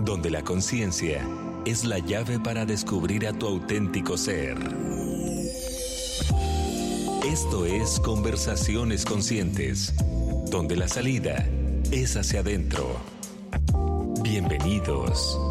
donde la conciencia es la llave para descubrir a tu auténtico ser. Esto es Conversaciones Conscientes, donde la salida es hacia adentro. Bienvenidos.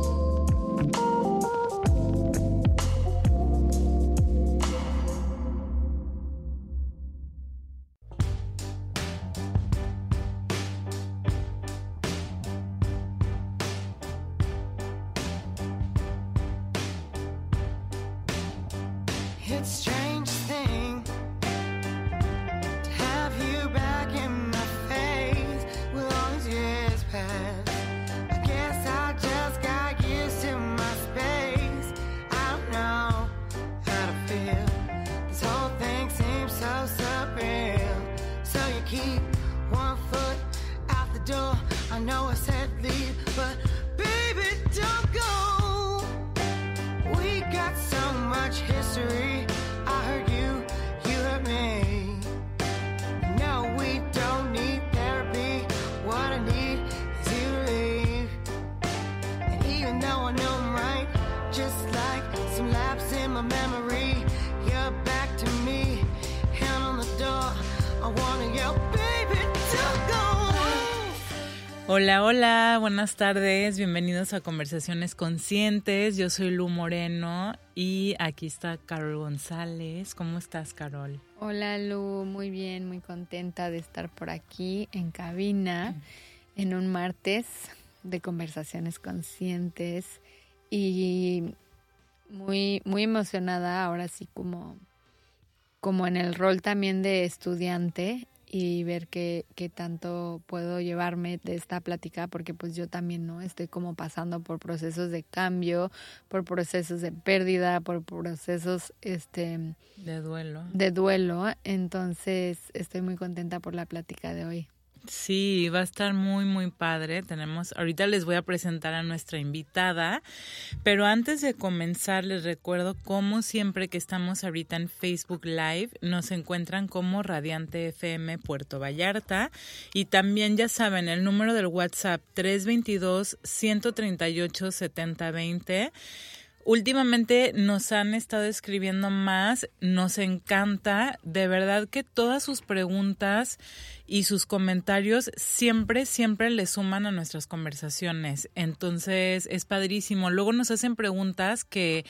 Buenas tardes, bienvenidos a Conversaciones Conscientes. Yo soy Lu Moreno y aquí está Carol González. ¿Cómo estás, Carol? Hola, Lu, muy bien, muy contenta de estar por aquí en cabina en un martes de Conversaciones Conscientes y muy, muy emocionada ahora sí como, como en el rol también de estudiante y ver qué, qué tanto puedo llevarme de esta plática, porque pues yo también no estoy como pasando por procesos de cambio, por procesos de pérdida, por procesos este de duelo. De duelo, entonces estoy muy contenta por la plática de hoy. Sí, va a estar muy, muy padre. Tenemos, ahorita les voy a presentar a nuestra invitada, pero antes de comenzar les recuerdo como siempre que estamos ahorita en Facebook Live, nos encuentran como Radiante FM Puerto Vallarta y también ya saben el número del WhatsApp 322 138 7020 Últimamente nos han estado escribiendo más, nos encanta, de verdad que todas sus preguntas y sus comentarios siempre, siempre le suman a nuestras conversaciones. Entonces es padrísimo. Luego nos hacen preguntas que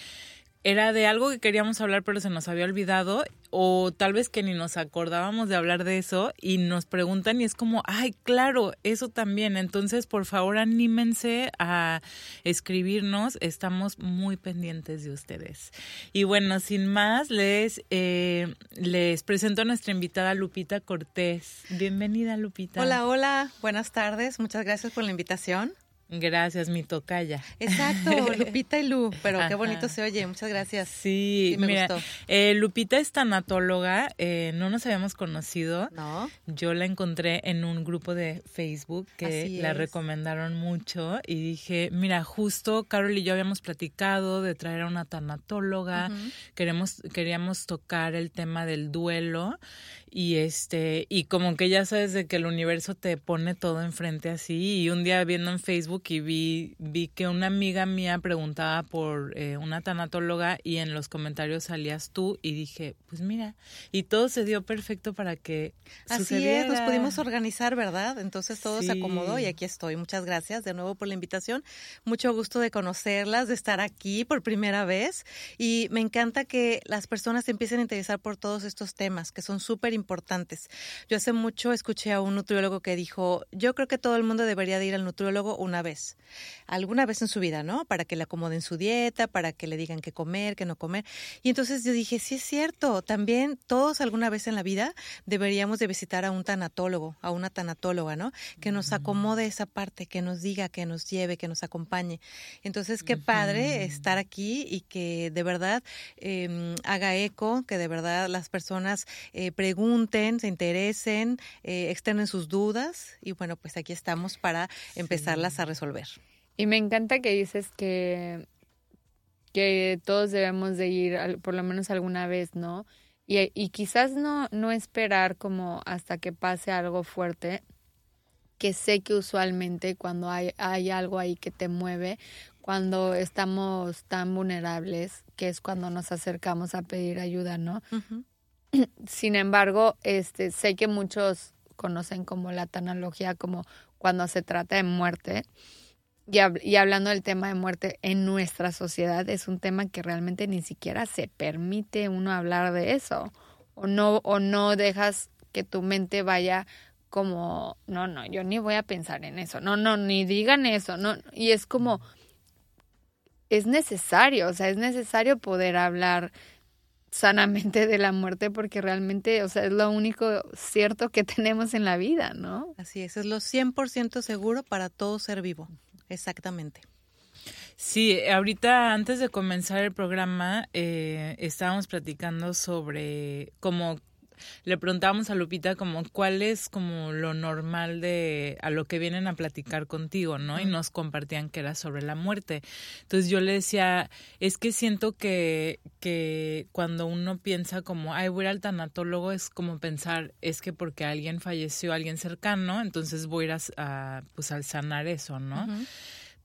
era de algo que queríamos hablar pero se nos había olvidado o tal vez que ni nos acordábamos de hablar de eso y nos preguntan y es como, ay, claro, eso también. Entonces, por favor, anímense a escribirnos. Estamos muy pendientes de ustedes. Y bueno, sin más, les, eh, les presento a nuestra invitada Lupita Cortés. Bienvenida, Lupita. Hola, hola. Buenas tardes. Muchas gracias por la invitación. Gracias, mi tocaya. Exacto, Lupita y Lu, pero qué bonito se oye, muchas gracias. Sí, me mira, gustó. Eh, Lupita es tanatóloga, eh, no nos habíamos conocido. No. Yo la encontré en un grupo de Facebook que la recomendaron mucho y dije, mira, justo Carol y yo habíamos platicado de traer a una tanatóloga, queremos, queríamos tocar el tema del duelo y este, y como que ya sabes de que el universo te pone todo enfrente así y un día viendo en Facebook y vi, vi que una amiga mía preguntaba por eh, una tanatóloga y en los comentarios salías tú y dije, pues mira, y todo se dio perfecto para que Así es, nos pudimos organizar, ¿verdad? Entonces todo se acomodó y aquí estoy. Muchas gracias de nuevo por la invitación. Mucho gusto de conocerlas, de estar aquí por primera vez y me encanta que las personas se empiecen a interesar por todos estos temas que son súper importantes. Yo hace mucho escuché a un nutriólogo que dijo, yo creo que todo el mundo debería de ir al nutriólogo una vez alguna vez en su vida, ¿no? Para que le acomoden su dieta, para que le digan qué comer, qué no comer. Y entonces yo dije, sí es cierto, también todos alguna vez en la vida deberíamos de visitar a un tanatólogo, a una tanatóloga, ¿no? Que nos acomode esa parte, que nos diga, que nos lleve, que nos acompañe. Entonces, qué padre estar aquí y que de verdad em, haga eco, que de verdad las personas eh, pregunten, se interesen, eh, externen sus dudas y bueno, pues aquí estamos para empezarlas a resolver. Y me encanta que dices que, que todos debemos de ir por lo menos alguna vez, ¿no? Y, y quizás no, no esperar como hasta que pase algo fuerte, que sé que usualmente cuando hay, hay algo ahí que te mueve, cuando estamos tan vulnerables, que es cuando nos acercamos a pedir ayuda, ¿no? Sin embargo, este, sé que muchos conocen como la tanalogía como cuando se trata de muerte. Y, y, hablando del tema de muerte en nuestra sociedad, es un tema que realmente ni siquiera se permite uno hablar de eso. O no, o no dejas que tu mente vaya como, no, no, yo ni voy a pensar en eso. No, no, ni digan eso. No, y es como, es necesario, o sea, es necesario poder hablar sanamente de la muerte porque realmente, o sea, es lo único cierto que tenemos en la vida, ¿no? Así es, es lo 100% seguro para todo ser vivo, exactamente. Sí, ahorita antes de comenzar el programa eh, estábamos platicando sobre cómo le preguntábamos a Lupita como cuál es como lo normal de a lo que vienen a platicar contigo, ¿no? Y nos compartían que era sobre la muerte. Entonces yo le decía, es que siento que, que cuando uno piensa como, ay, voy al tanatólogo, es como pensar, es que porque alguien falleció, alguien cercano, entonces voy a ir a, pues al sanar eso, ¿no?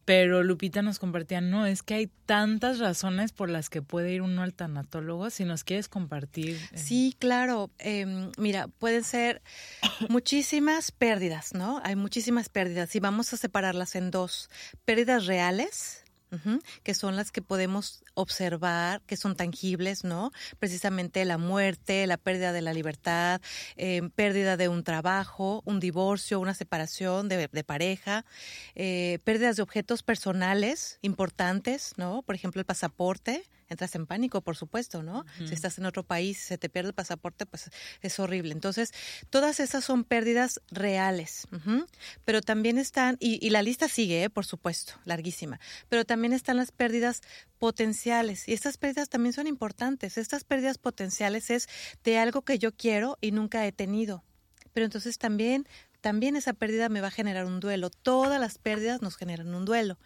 Pero Lupita nos compartía, no, es que hay tantas razones por las que puede ir uno al tanatólogo, si nos quieres compartir. Eh. Sí, claro. Em, mira, pueden ser muchísimas pérdidas, ¿no? Hay muchísimas pérdidas y vamos a separarlas en dos. Pérdidas reales, que son las que podemos observar, que son tangibles, ¿no? Precisamente la muerte, la pérdida de la libertad, eh, pérdida de un trabajo, un divorcio, una separación de, pareja, eh, pérdidas de objetos personales importantes, ¿no? Por ejemplo, el pasaporte, entras en pánico, por supuesto, ¿no? Si estás en otro país, se te pierde el pasaporte, pues es horrible. Entonces, todas esas son pérdidas reales, pero también están, y, la lista sigue, ¿eh? por supuesto, larguísima, pero también están las pérdidas potenciales, y estas pérdidas también son importantes. Estas pérdidas potenciales es de algo que yo quiero y nunca he tenido. Pero entonces también también esa pérdida me va a generar un duelo. Todas las pérdidas nos generan un duelo.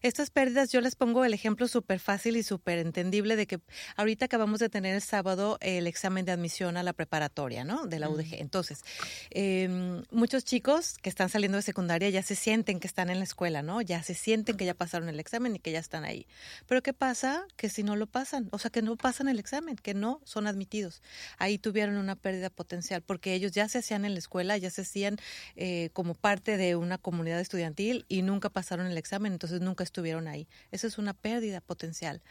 Estas pérdidas yo les pongo el ejemplo súper fácil y súper entendible de que ahorita acabamos de tener el sábado el examen de admisión a la preparatoria, ¿no? De la UDG. Entonces, em, muchos chicos que están saliendo de secundaria ya se sienten que están en la escuela, ¿no? Ya se sienten que ya pasaron el examen y que ya están ahí. Pero ¿qué pasa? Que si no lo pasan, o sea, que no pasan el examen, que no son admitidos. Ahí tuvieron una pérdida potencial porque ellos ya se hacían en la escuela, ya se hacían eh, como parte de una comunidad estudiantil y nunca pasaron el examen, entonces nunca estuvieron ahí. Esa es una pérdida potencial.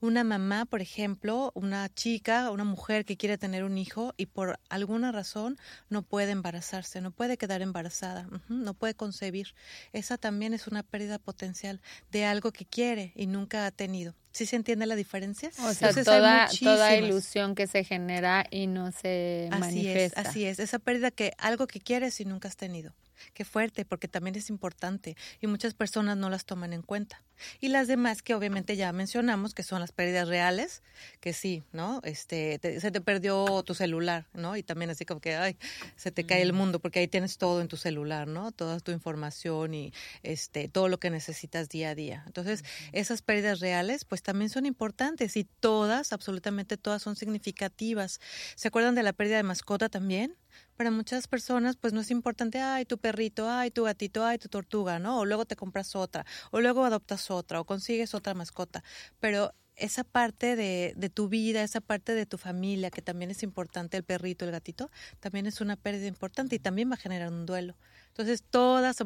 Una mamá, por ejemplo, una chica, una mujer que quiere tener un hijo y por alguna razón no puede embarazarse, no puede quedar embarazada, no puede concebir. Esa también es una pérdida potencial de algo que quiere y nunca ha tenido. ¿Sí se entiende la diferencia? O sea, toda, toda, ilusión que se genera y no se así manifiesta. Es, así es, esa pérdida que algo que quieres y nunca has tenido. Qué fuerte, porque también es importante y muchas personas no las toman en cuenta. Y las demás que obviamente ya mencionamos, que son las pérdidas reales, que sí, ¿no? Este, se te perdió tu celular, ¿no? Y también así como que, ay, se te cae el mundo, porque ahí tienes todo en tu celular, ¿no? Toda tu información y este, todo lo que necesitas día a día. Entonces, esas pérdidas reales, pues también son importantes y todas, absolutamente todas son significativas. ¿Se acuerdan de la pérdida de mascota también? Para muchas personas pues no es importante, ay, tu perrito, ay, tu gatito, ay, tu tortuga, ¿no? O luego te compras otra, o luego adoptas otra, o consigues otra mascota. Pero esa parte de, de, tu vida, esa parte de tu familia, que también es importante, el perrito, el gatito, también es una pérdida importante y también va a generar un duelo. Entonces, todas,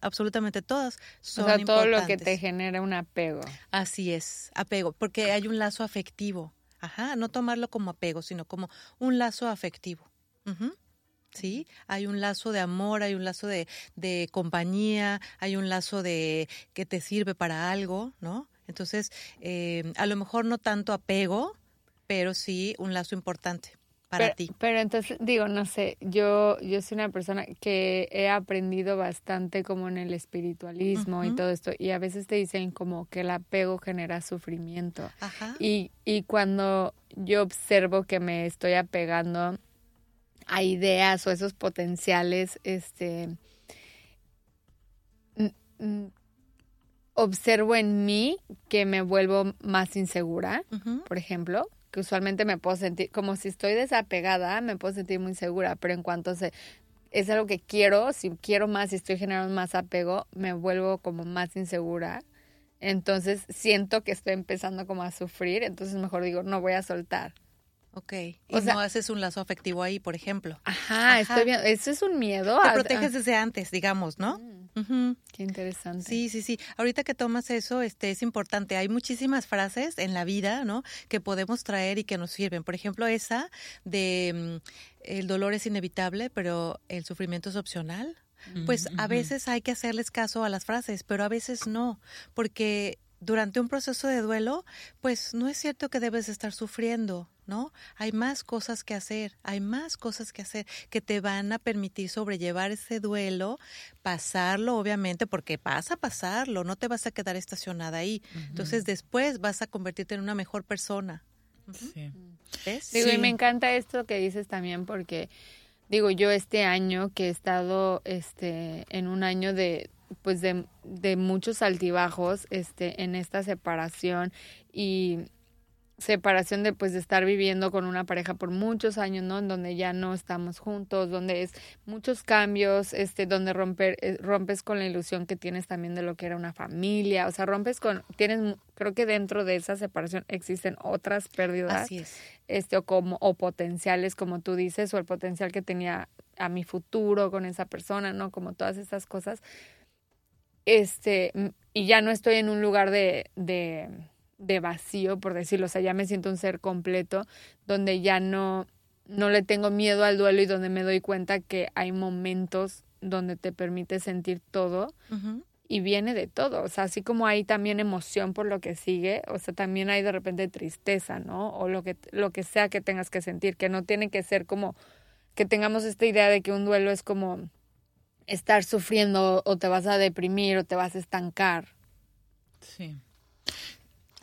absolutamente todas, son o sea, todo lo que te genera un apego. Así es, apego, porque hay un lazo afectivo. Ajá, no tomarlo como apego, sino como un lazo afectivo. ¿Sí? Hay un lazo de amor, hay un lazo de, de, compañía, hay un lazo de que te sirve para algo, ¿no? Entonces, eh, a lo mejor no tanto apego, pero sí un lazo importante para ti. Pero entonces, digo, no sé, yo, yo soy una persona que he aprendido bastante como en el espiritualismo y todo esto, y a veces te dicen como que el apego genera sufrimiento. Ajá. Y, y cuando yo observo que me estoy apegando a ideas o esos potenciales, este, observo en mí que me vuelvo más insegura, por ejemplo, que usualmente me puedo sentir, como si estoy desapegada, me puedo sentir muy segura, pero en cuanto se es algo que quiero, si quiero más, si estoy generando más apego, me vuelvo como más insegura. Entonces siento que estoy empezando como a sufrir, entonces mejor digo, no voy a soltar. Ok. Y o no haces un lazo afectivo ahí, por ejemplo. Ajá, estoy bien. Eso es un miedo. Te proteges desde antes, digamos, ¿no? Mm, qué interesante. Sí, sí, sí. Ahorita que tomas eso, este es importante. Hay muchísimas frases en la vida, ¿no? Que podemos traer y que nos sirven. Por ejemplo, esa de mm, el dolor es inevitable, pero el sufrimiento es opcional. Pues a veces hay que hacerles caso a las frases, pero a veces no, porque durante un proceso de duelo, pues no es cierto que debes estar sufriendo, ¿no? Hay más cosas que hacer, hay más cosas que hacer que te van a permitir sobrellevar ese duelo, pasarlo, obviamente, porque vas a pasarlo, no te vas a quedar estacionada ahí. Entonces después vas a convertirte en una mejor persona. Sí. Digo, y me encanta esto que dices también porque digo yo este año que he estado este en un año de pues de, de muchos altibajos este en esta separación y separación de pues de estar viviendo con una pareja por muchos años, ¿no? En donde ya no estamos juntos, donde es muchos cambios, este, donde romper, eh, rompes con la ilusión que tienes también de lo que era una familia, o sea, rompes con, tienes, creo que dentro de esa separación existen otras pérdidas, este, o como, o potenciales, como tú dices, o el potencial que tenía a mi futuro con esa persona, ¿no? Como todas esas cosas, este, y ya no estoy en un lugar de, de de vacío, por decirlo, o sea, ya me siento un ser completo, donde ya no, no le tengo miedo al duelo y donde me doy cuenta que hay momentos donde te permite sentir todo y viene de todo, o sea, así como hay también emoción por lo que sigue, o sea, también hay de repente tristeza, ¿no? O lo que, lo que sea que tengas que sentir, que no tiene que ser como que tengamos esta idea de que un duelo es como estar sufriendo o te vas a deprimir o te vas a estancar. Sí.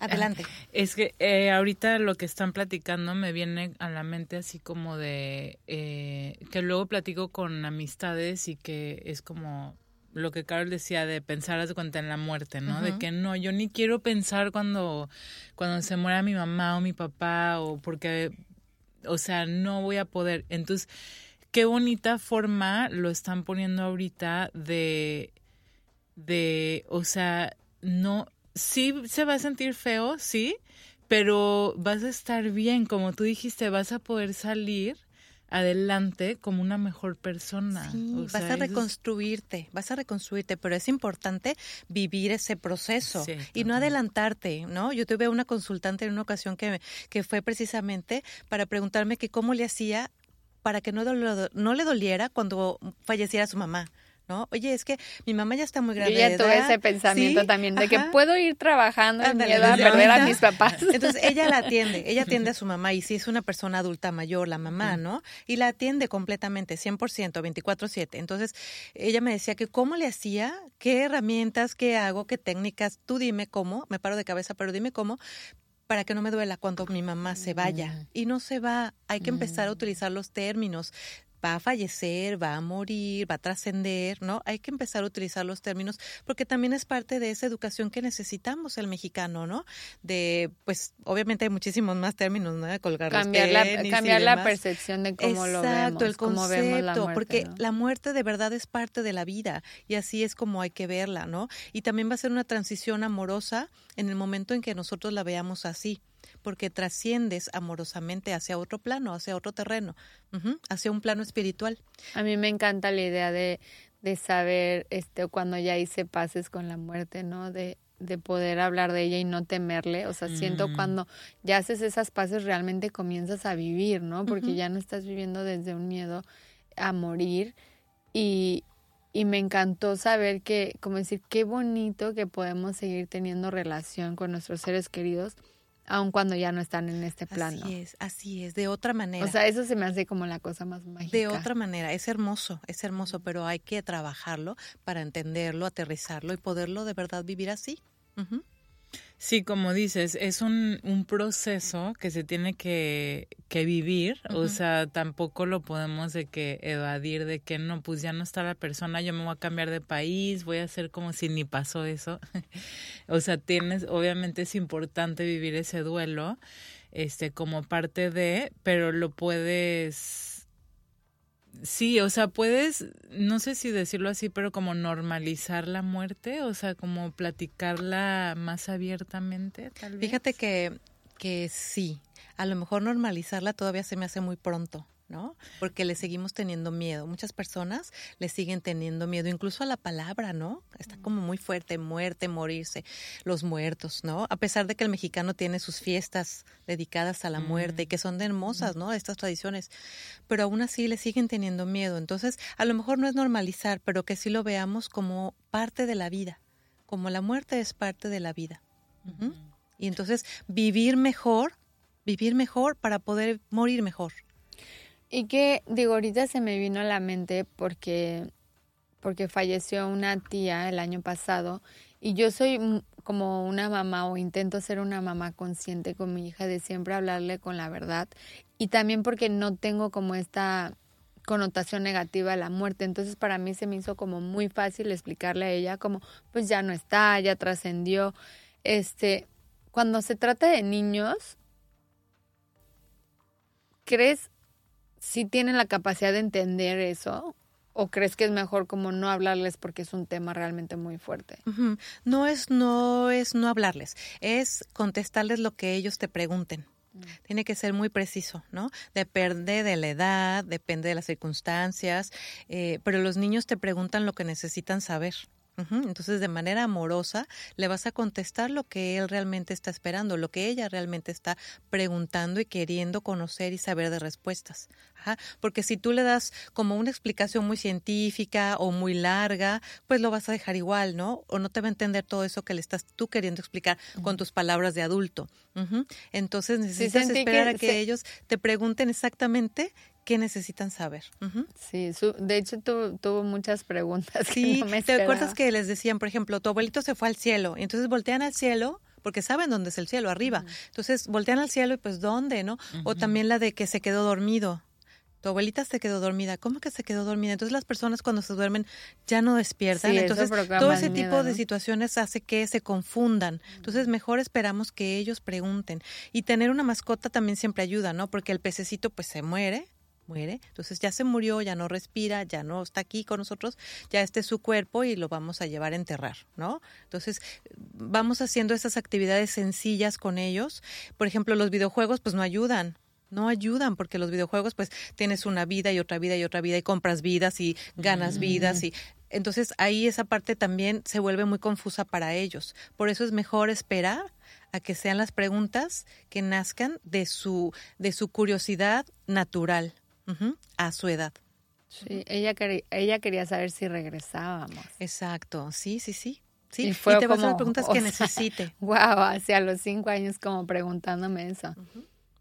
Adelante. Es que eh, ahorita lo que están platicando me viene a la mente así como de eh, que luego platico con amistades y que es como lo que Carol decía de pensar cuenta en la muerte, ¿no? De que no, yo ni quiero pensar cuando, cuando se muera mi mamá o mi papá o porque, o sea, no voy a poder. Entonces, qué bonita forma lo están poniendo ahorita de, de, o sea, no, sí se va a sentir feo, sí, pero vas a estar bien, como tú dijiste, vas a poder salir adelante como una mejor persona. vas a reconstruirte, vas a reconstruirte, pero es importante vivir ese proceso y no adelantarte, ¿no? Yo tuve una consultante en una ocasión que, que fue precisamente para preguntarme que cómo le hacía para que no, no le doliera cuando falleciera su mamá. ¿No? Oye, es que mi mamá ya está muy grande. Yo ya tuve ese pensamiento también de que puedo ir trabajando y miedo a perder a mis papás. Entonces ella la atiende, ella atiende a su mamá y si es una persona adulta mayor, la mamá, ¿no? Y la atiende completamente, 100%, 24/7. Entonces ella me decía que cómo le hacía, qué herramientas, qué hago, qué técnicas, tú dime cómo, me paro de cabeza, pero dime cómo, para que no me duela cuando mi mamá se vaya. Y no se va, hay que empezar a utilizar los términos va a fallecer, va a morir, va a trascender, ¿no? Hay que empezar a utilizar los términos porque también es parte de esa educación que necesitamos el mexicano, ¿no? De, pues, obviamente hay muchísimos más términos, ¿no? De colgar cambiar los la, cambiar la percepción de cómo lo vemos, Exacto, el concepto, vemos la muerte, porque la muerte de verdad es parte de la vida y así es como hay que verla, ¿no? Y también va a ser una transición amorosa en el momento en que nosotros la veamos así porque trasciendes amorosamente hacia otro plano, hacia otro terreno, hacia un plano espiritual. A mí me encanta la idea de, de saber este cuando ya hice pases con la muerte, ¿no? De, de poder hablar de ella y no temerle. O sea, siento mm. cuando ya haces esas pases realmente comienzas a vivir, ¿no? Porque ya no estás viviendo desde un miedo a morir. Y, y me encantó saber que, como decir, qué bonito que podemos seguir teniendo relación con nuestros seres queridos aun cuando ya no están en este plano. Así es, así es, de otra manera. O sea, eso se me hace como la cosa más mágica. De otra manera, es hermoso, es hermoso, pero hay que trabajarlo para entenderlo, aterrizarlo y poderlo de verdad vivir así. Sí, como dices, es un, un proceso que se tiene que, que vivir, o sea, tampoco lo podemos de que evadir, de que no, pues ya no está la persona, yo me voy a cambiar de país, voy a hacer como si ni pasó eso. o sea, tienes, obviamente es importante vivir ese duelo, este, como parte de, pero lo puedes Sí, o sea, puedes, no sé si decirlo así, pero como normalizar la muerte, o sea, como platicarla más abiertamente, tal vez. Fíjate que, que sí, a lo mejor normalizarla todavía se me hace muy pronto. ¿No? Porque le seguimos teniendo miedo. Muchas personas le siguen teniendo miedo, incluso a la palabra, ¿no? Está como muy fuerte, muerte, morirse, los muertos, ¿no? A pesar de que el mexicano tiene sus fiestas dedicadas a la muerte y que son de hermosas, ¿no? Estas tradiciones, pero aún así le siguen teniendo miedo. Entonces, a lo mejor no es normalizar, pero que sí lo veamos como parte de la vida, como la muerte es parte de la vida. Y entonces, vivir mejor, vivir mejor para poder morir mejor. Y que, digo, ahorita se me vino a la mente porque, porque falleció una tía el año pasado y yo soy como una mamá o intento ser una mamá consciente con mi hija de siempre hablarle con la verdad y también porque no tengo como esta connotación negativa a la muerte. Entonces para mí se me hizo como muy fácil explicarle a ella como pues ya no está, ya trascendió. Este, cuando se trata de niños, ¿crees si tienen la capacidad de entender eso? ¿O crees que es mejor como no hablarles porque es un tema realmente muy fuerte? No es no es no hablarles, es contestarles lo que ellos te pregunten. Mm. Tiene que ser muy preciso, ¿no? Depende de la edad, depende de las circunstancias, eh, pero los niños te preguntan lo que necesitan saber. Entonces, de manera amorosa, le vas a contestar lo que él realmente está esperando, lo que ella realmente está preguntando y queriendo conocer y saber de respuestas. Porque si tú le das como una explicación muy científica o muy larga, pues lo vas a dejar igual, ¿no? O no te va a entender todo eso que le estás tú queriendo explicar con tus palabras de adulto. Entonces, necesitas esperar a que ellos te pregunten exactamente qué necesitan saber. Sí, de hecho tuvo, muchas preguntas. Sí, ¿te acuerdas que les decían, por ejemplo, tu abuelito se fue al cielo? Y entonces voltean al cielo porque saben dónde es el cielo, arriba. Entonces voltean al cielo y pues dónde, ¿no? O también la de que se quedó dormido. Tu abuelita se quedó dormida. ¿Cómo que se quedó dormida? Entonces las personas cuando se duermen ya no despiertan. Entonces todo ese tipo de situaciones hace que se confundan. Entonces mejor esperamos que ellos pregunten. Y tener una mascota también siempre ayuda, ¿no? Porque el pececito pues se muere, muere. Entonces ya se murió, ya no respira, ya no está aquí con nosotros, ya este es su cuerpo y lo vamos a llevar a enterrar, ¿no? Entonces vamos haciendo esas actividades sencillas con ellos. Por ejemplo, los videojuegos pues no ayudan, no ayudan porque los videojuegos pues tienes una vida y otra vida y otra vida y compras vidas y ganas vidas y entonces ahí esa parte también se vuelve muy confusa para ellos. Por eso es mejor esperar a que sean las preguntas que nazcan de su de su curiosidad natural, a su edad. Sí, ella, quería, ella quería saber si regresábamos. Exacto, sí, sí, sí. Sí, y, fue te vas a hacer preguntas que necesite. Wow, hacia los cinco años como preguntándome eso.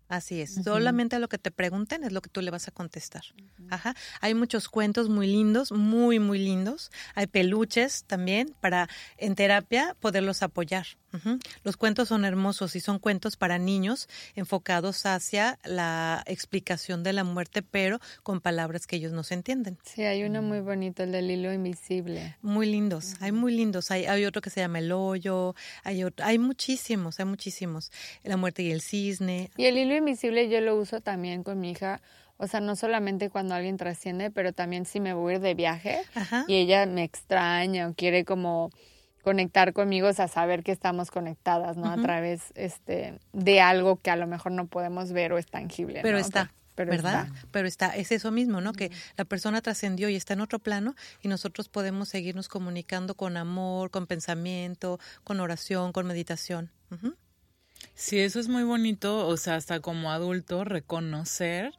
Así es, solamente lo que te pregunten es lo que tú le vas a contestar. Ajá. Hay muchos cuentos muy lindos, muy, muy lindos. Hay peluches también para en terapia poderlos apoyar. Los cuentos son hermosos y son cuentos para niños enfocados hacia la explicación de la muerte, pero con palabras que ellos no se entienden. Sí, hay uno muy bonito, el del hilo invisible. Muy lindos, hay muy lindos. Hay, hay otro que se llama El Hoyo, hay, hay muchísimos, hay muchísimos. La muerte y el cisne. Y el hilo invisible yo lo uso también con mi hija. O sea, no solamente cuando alguien trasciende, pero también si me voy a ir de viaje y ella me extraña o quiere como conectar conmigo, o sea, saber que estamos conectadas, ¿no? A través este, de algo que a lo mejor no podemos ver o es tangible. Pero está. Pero ¿verdad? Pero está, es eso mismo, ¿no? Que la persona trascendió y está en otro plano y nosotros podemos seguirnos comunicando con amor, con pensamiento, con oración, con meditación. Sí, eso es muy bonito, o sea, hasta como adulto, reconocer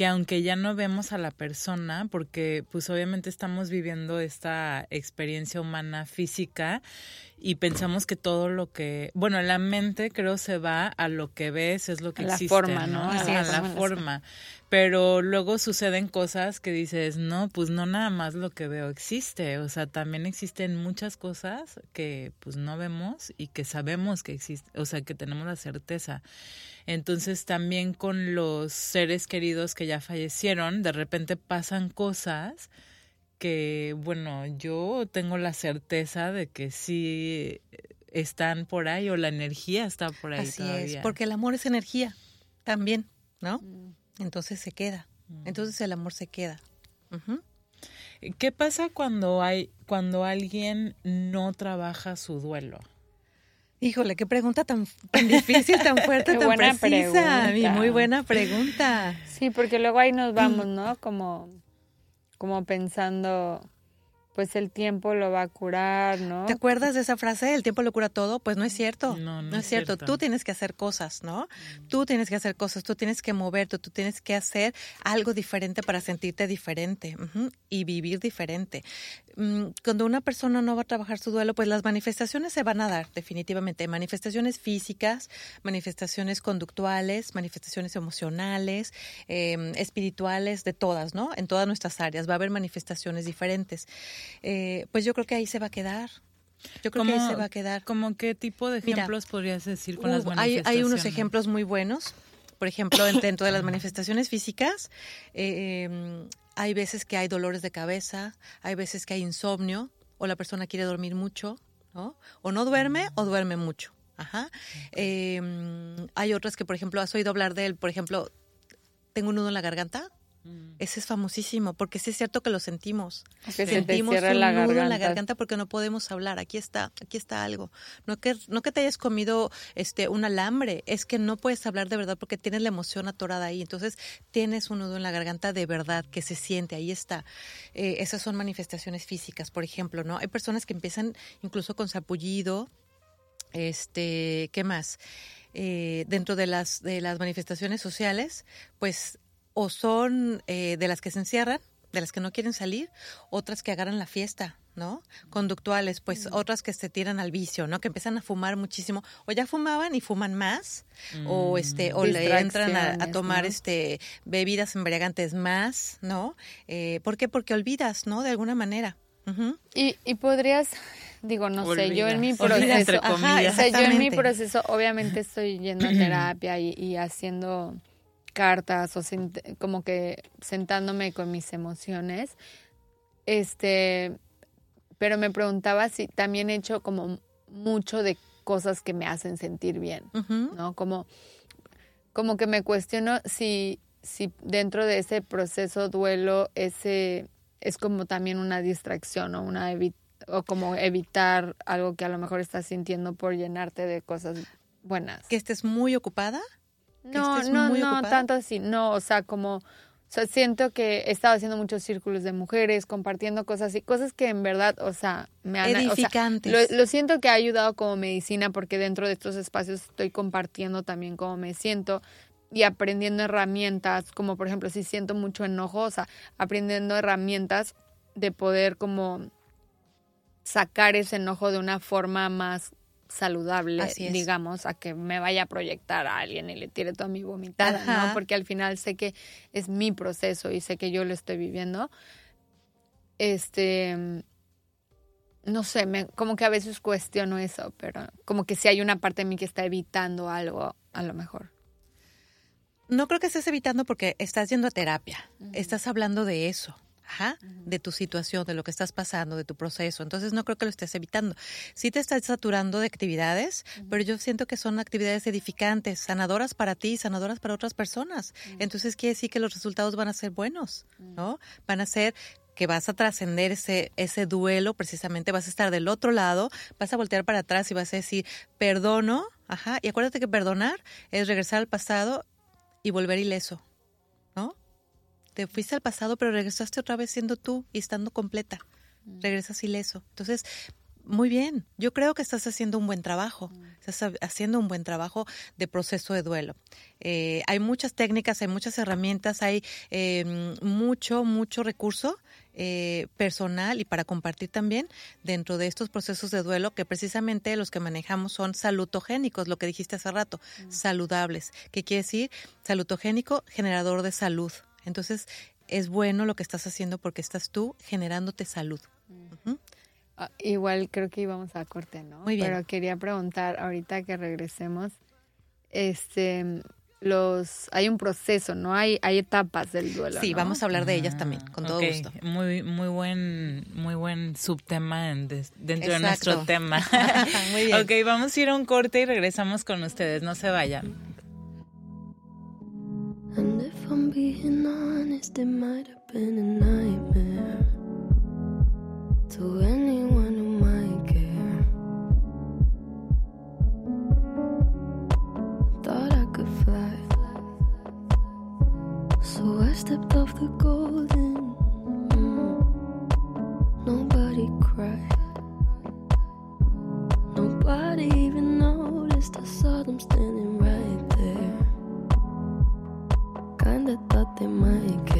que aunque ya no vemos a la persona, porque pues obviamente estamos viviendo esta experiencia humana física y pensamos que todo lo que, bueno, la mente creo se va a lo que ves, es lo que existe, la forma, ¿no? a la forma pero luego suceden cosas que dices, no, pues no nada más lo que veo existe, o sea, también existen muchas cosas que pues no vemos y que sabemos que existen, o sea, que tenemos la certeza. Entonces también con los seres queridos que ya fallecieron, de repente pasan cosas que, bueno, yo tengo la certeza de que sí están por ahí o la energía está por ahí Así es, porque el amor es energía también, ¿no? Mm entonces se queda. Entonces el amor se queda. ¿Qué pasa cuando hay cuando alguien no trabaja su duelo? Híjole, qué pregunta tan, difícil, tan fuerte, tan buena precisa. muy buena pregunta. Sí, porque luego ahí nos vamos, ¿no? Como, como pensando, pues el tiempo lo va a curar, ¿no? ¿Te acuerdas de esa frase? El tiempo lo cura todo. Pues no es cierto. No, no, es, cierto. Tú tienes que hacer cosas, ¿no? Mm. Tú tienes que hacer cosas, tú tienes que moverte, tú tienes que hacer algo diferente para sentirte diferente y vivir diferente. Mm, cuando una persona no va a trabajar su duelo, pues las manifestaciones se van a dar definitivamente. Manifestaciones físicas, manifestaciones conductuales, manifestaciones emocionales, em, espirituales, de todas, ¿no? En todas nuestras áreas va a haber manifestaciones diferentes. Eh, pues yo creo que ahí se va a quedar. Yo creo que ahí se va a quedar. ¿Cómo qué tipo de ejemplos podrías decir con las manifestaciones? Hay, hay, unos ejemplos muy buenos. Por ejemplo, dentro de las manifestaciones físicas, eh, em, hay veces que hay dolores de cabeza, hay veces que hay insomnio, o la persona quiere dormir mucho, ¿no? O no duerme o duerme mucho. Ajá. Em, hay otras que, por ejemplo, has oído hablar de él, por ejemplo, tengo un nudo en la garganta. Mm. Ese es famosísimo, porque sí es cierto que lo sentimos. sentimos un la nudo en la garganta porque no podemos hablar. Aquí está, aquí está algo. No que, no que te hayas comido este un alambre, es que no puedes hablar de verdad porque tienes la emoción atorada ahí. Entonces tienes un nudo en la garganta de verdad que se siente, ahí está. Eh, esas son manifestaciones físicas, por ejemplo, ¿no? Hay personas que empiezan incluso con sapullido, este, ¿qué más? Eh, dentro de las, de las manifestaciones sociales, pues o son eh, de las que se encierran, de las que no quieren salir, otras que agarran la fiesta, ¿no? Conductuales, pues mm. otras que se tiran al vicio, ¿no? Que empiezan a fumar muchísimo, o ya fumaban y fuman más, o mm. este, o le entran a, tomar este bebidas embriagantes más, ¿no? Eh, ¿Por qué? Porque olvidas, ¿no? De alguna manera. y, y podrías, digo, no sé, yo en mi proceso, yo en mi proceso, obviamente estoy yendo a terapia y haciendo cartas o como que sentándome con mis emociones. Este, pero me preguntaba si también he hecho como mucho de cosas que me hacen sentir bien, ¿no? Como, como que me cuestiono si, si dentro de ese proceso duelo ese es como también una distracción o una o como evitar algo que a lo mejor estás sintiendo por llenarte de cosas buenas. Que estés muy ocupada no, no, no, tanto así, no, o sea, como, o sea, siento que he estado haciendo muchos círculos de mujeres, compartiendo cosas y cosas que en verdad, o sea, me han... Edificantes. lo, siento que ha ayudado como medicina porque dentro de estos espacios estoy compartiendo también cómo me siento y aprendiendo herramientas, como por ejemplo, si siento mucho enojo, o sea, aprendiendo herramientas de poder como sacar ese enojo de una forma más saludable, digamos, a que me vaya a proyectar a alguien y le tire toda mi vomitada, ¿no? Porque al final sé que es mi proceso y sé que yo lo estoy viviendo. Este, no sé, me, como que a veces cuestiono eso, pero como que si hay una parte de mí que está evitando algo, a lo mejor. No creo que estés evitando porque estás yendo a terapia, estás hablando de eso de tu situación, de lo que estás pasando, de tu proceso. Entonces no creo que lo estés evitando. Sí te estás saturando de actividades, pero yo siento que son actividades edificantes, sanadoras para ti, sanadoras para otras personas. Entonces quiere decir que los resultados van a ser buenos, ¿no? Van a ser que vas a trascender ese, ese duelo, precisamente vas a estar del otro lado, vas a voltear para atrás y vas a decir, perdono, ajá, y acuérdate que perdonar es regresar al pasado y volver ileso, ¿no? Te fuiste al pasado, pero regresaste otra vez siendo tú y estando completa. Mm. Regresas ileso. Entonces, muy bien, yo creo que estás haciendo un buen trabajo, mm. estás haciendo un buen trabajo de proceso de duelo. Eh, hay muchas técnicas, hay muchas herramientas, hay eh, mucho, mucho recurso eh, personal y para compartir también dentro de estos procesos de duelo que precisamente los que manejamos son salutogénicos, lo que dijiste hace rato, mm. saludables. ¿Qué quiere decir? Salutogénico, generador de salud. Entonces, es bueno lo que estás haciendo porque estás tú generándote salud. Ah, igual creo que íbamos a corte, ¿no? Muy bien. Pero quería preguntar, ahorita que regresemos, este, los, hay un proceso, ¿no? Hay, hay etapas del duelo. Sí, vamos a hablar de ellas también, con todo gusto. Muy, muy buen, muy buen subtema dentro de nuestro tema. muy bien. ok, vamos a ir a un corte y regresamos con ustedes. No se vayan. It might have been a nightmare to anyone who might care. Thought I could fly, so I stepped off the golden. Mm. Nobody cried. Nobody even noticed. I saw them standing right there. Kinda thought they might care.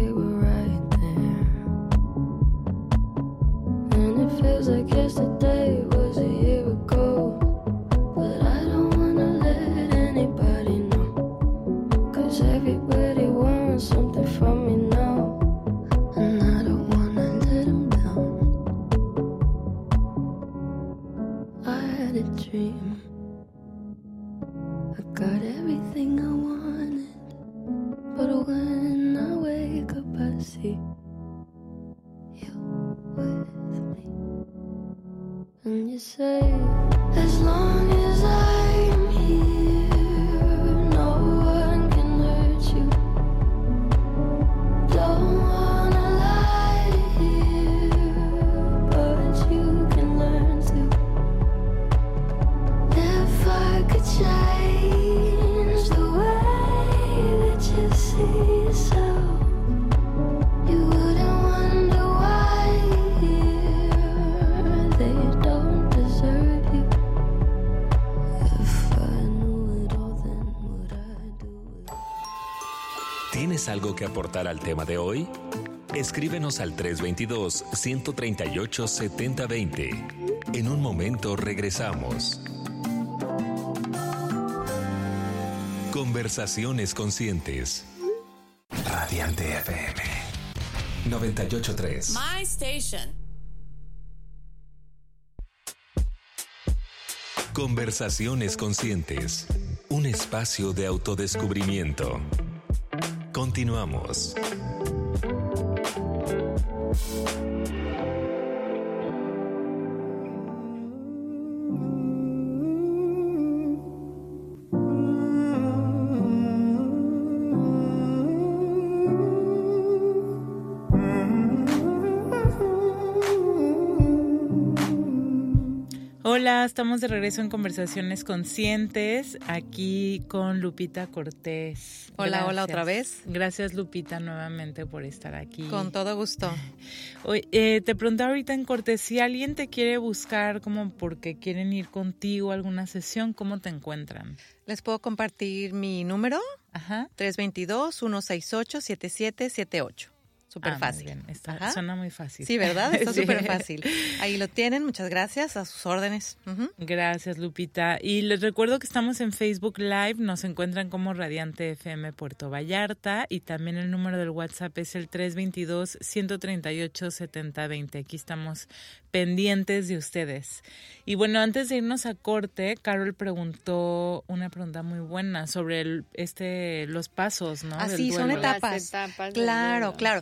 say, tema de hoy? Escríbenos al 322-138-7020. En un momento regresamos. Conversaciones conscientes. Radiante FM 983. My station. Conversaciones conscientes. Un espacio de autodescubrimiento. Continuamos. Estamos de regreso en Conversaciones Conscientes, aquí con Lupita Cortés. Hola, hola otra vez. Gracias Lupita nuevamente por estar aquí. Con todo gusto. Oye, eh, te preguntaba ahorita en cortes, si alguien te quiere buscar como porque quieren ir contigo a alguna sesión, ¿cómo te encuentran? Les puedo compartir mi número, Ajá. 322-168-7778. Súper Ah, muy fácil. bien, está- Ajá. suena muy fácil. Sí, ¿verdad? Está Sí. súper fácil. Ahí lo tienen, muchas gracias, a sus órdenes. Gracias, Lupita. Y les recuerdo que estamos en Facebook Live, nos encuentran como Radiante FM Puerto Vallarta y también el número del WhatsApp es el 322-138-7020. Aquí estamos pendientes de ustedes. Y bueno, antes de irnos a corte, Carol preguntó una pregunta muy buena sobre el, este los pasos, ¿no? Ah, del sí, son etapas. Claro, claro.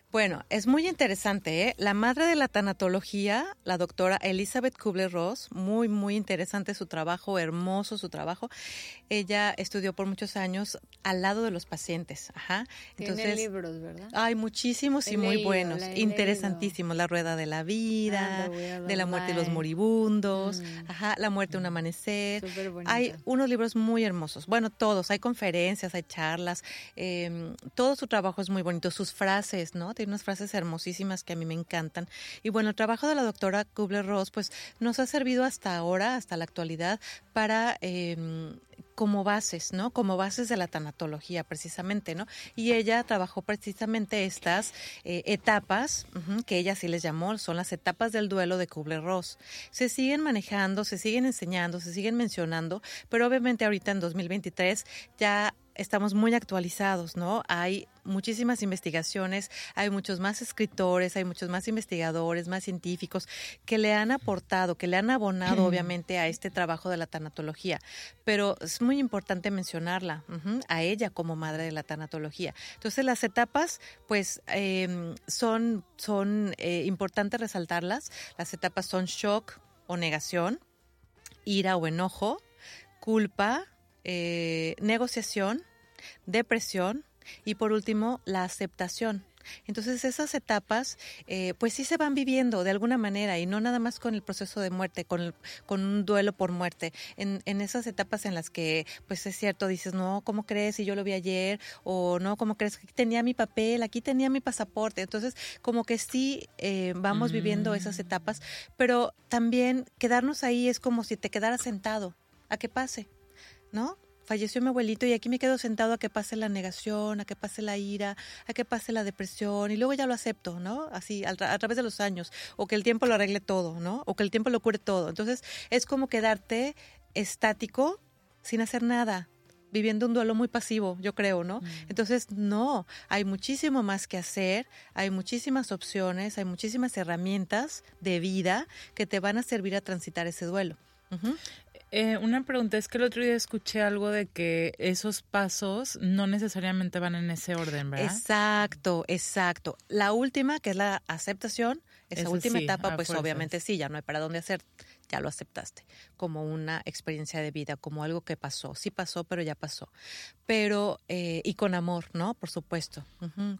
Bueno, es muy interesante. ¿eh? La madre de la tanatología, la doctora Elizabeth Kubler-Ross, muy, muy interesante su trabajo, hermoso su trabajo. Ella estudió por muchos años al lado de los pacientes. Ajá. Tiene libros, ¿verdad? Hay muchísimos y He muy leído, buenos, la interesantísimos. La rueda de la vida, Ah, de la muerte de los moribundos, Mm. ajá, la muerte un amanecer. Hay unos libros muy hermosos. Bueno, todos. Hay conferencias, hay charlas. eh, todo su trabajo es muy bonito. Sus frases, ¿no? Tiene unas frases hermosísimas que a mí me encantan. Y bueno, el trabajo de la doctora Kubler-Ross, pues nos ha servido hasta ahora, hasta la actualidad, para... eh, como bases, ¿no? Como bases de la tanatología, precisamente, ¿no? Y ella trabajó precisamente estas eh, etapas, que ella sí les llamó, son las etapas del duelo de Kubler-Ross. Se siguen manejando, se siguen enseñando, se siguen mencionando, pero obviamente ahorita en 2023 ya estamos muy actualizados, ¿no? Hay muchísimas investigaciones, hay muchos más escritores, hay muchos más investigadores, más científicos que le han aportado, que le han abonado obviamente a este trabajo de la tanatología, pero es muy importante mencionarla, a ella como madre de la tanatología. Entonces las etapas, pues eh, son, son eh, importantes resaltarlas. Las etapas son shock o negación, ira o enojo, culpa, eh, negociación, depresión y por último la aceptación. Entonces esas etapas eh, pues sí se van viviendo de alguna manera y no nada más con el proceso de muerte, con, el- con un duelo por muerte. En, en esas etapas en las que pues es cierto, dices, no, ¿cómo crees? Si yo lo vi ayer o no, ¿cómo crees? Aquí tenía mi papel, aquí tenía mi pasaporte. Entonces como que sí eh, vamos viviendo esas etapas, pero también quedarnos ahí es como si te quedaras sentado a que pase, ¿no? Falleció mi abuelito y aquí me quedo sentado a que pase la negación, a que pase la ira, a que pase la depresión y luego ya lo acepto, ¿no? Así tra- a, través de los años o que el tiempo lo arregle todo, ¿no? O que el tiempo lo cure todo. Entonces es como quedarte estático sin hacer nada viviendo un duelo muy pasivo, yo creo, ¿no? Entonces, no, hay muchísimo más que hacer, hay muchísimas opciones, hay muchísimas herramientas de vida que te van a servir a transitar ese duelo. Eh, una pregunta es que el otro día escuché algo de que esos pasos no necesariamente van en ese orden, ¿verdad? Exacto, exacto. La última, que es la aceptación, esa Eso última sí, etapa, pues fuerzas. obviamente sí, ya no hay para dónde hacer, ya lo aceptaste, como una experiencia de vida, como algo que pasó. Sí pasó, pero ya pasó. Pero, eh, y con amor, ¿no? Por supuesto,